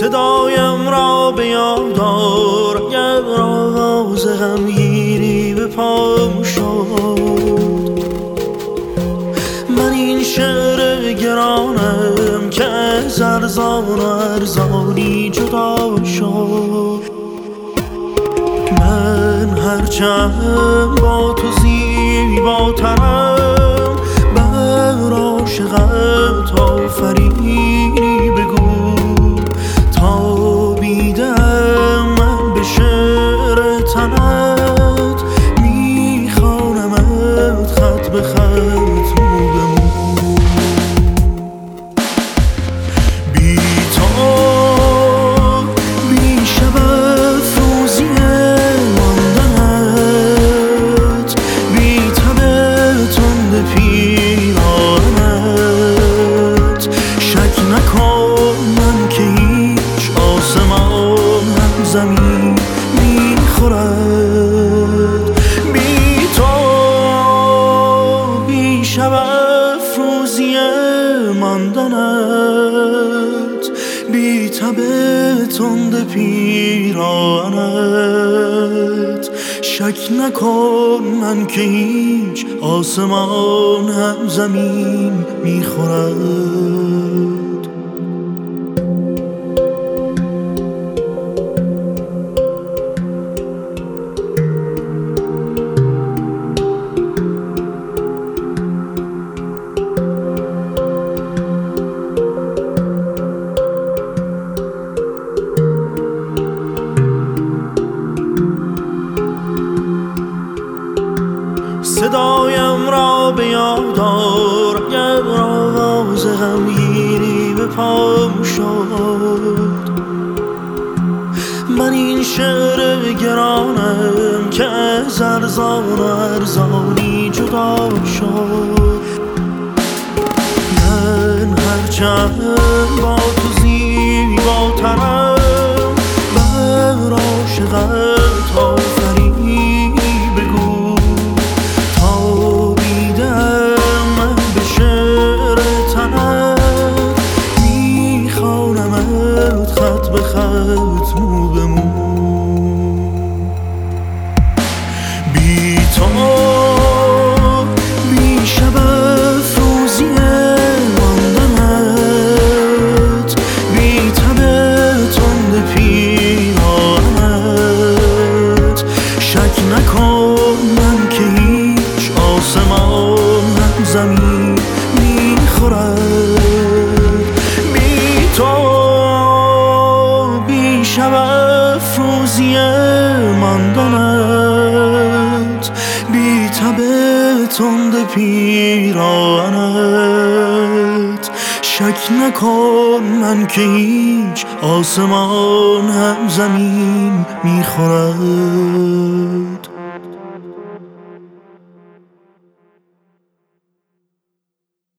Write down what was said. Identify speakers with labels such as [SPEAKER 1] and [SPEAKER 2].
[SPEAKER 1] صدایم را به یاد را گر آواز غمگینی به پام شد. من این شعر گرانم که از ارزان و ارزانی جدا شد. من هرچند با تو زیباترم بر عاشقت آفرین زمین می‌خورد. بی تو بی شب افروزی ماندنت. بی تب تند پیرانت. شک نکن من که هیچ آسمان هم زمین می‌خورد. صدایم را به یاد آر. اگر آواز غمگینی به پام شد من این شعر گرانم که از ارزان و ارزانی جدا شد. من هرچند با بی تو بی شب افروزی ماندنت بی تب تند پیرانت. شک نکن پیرانت. شک نکن من که هیچ آسمان هم زمین می‌خورد.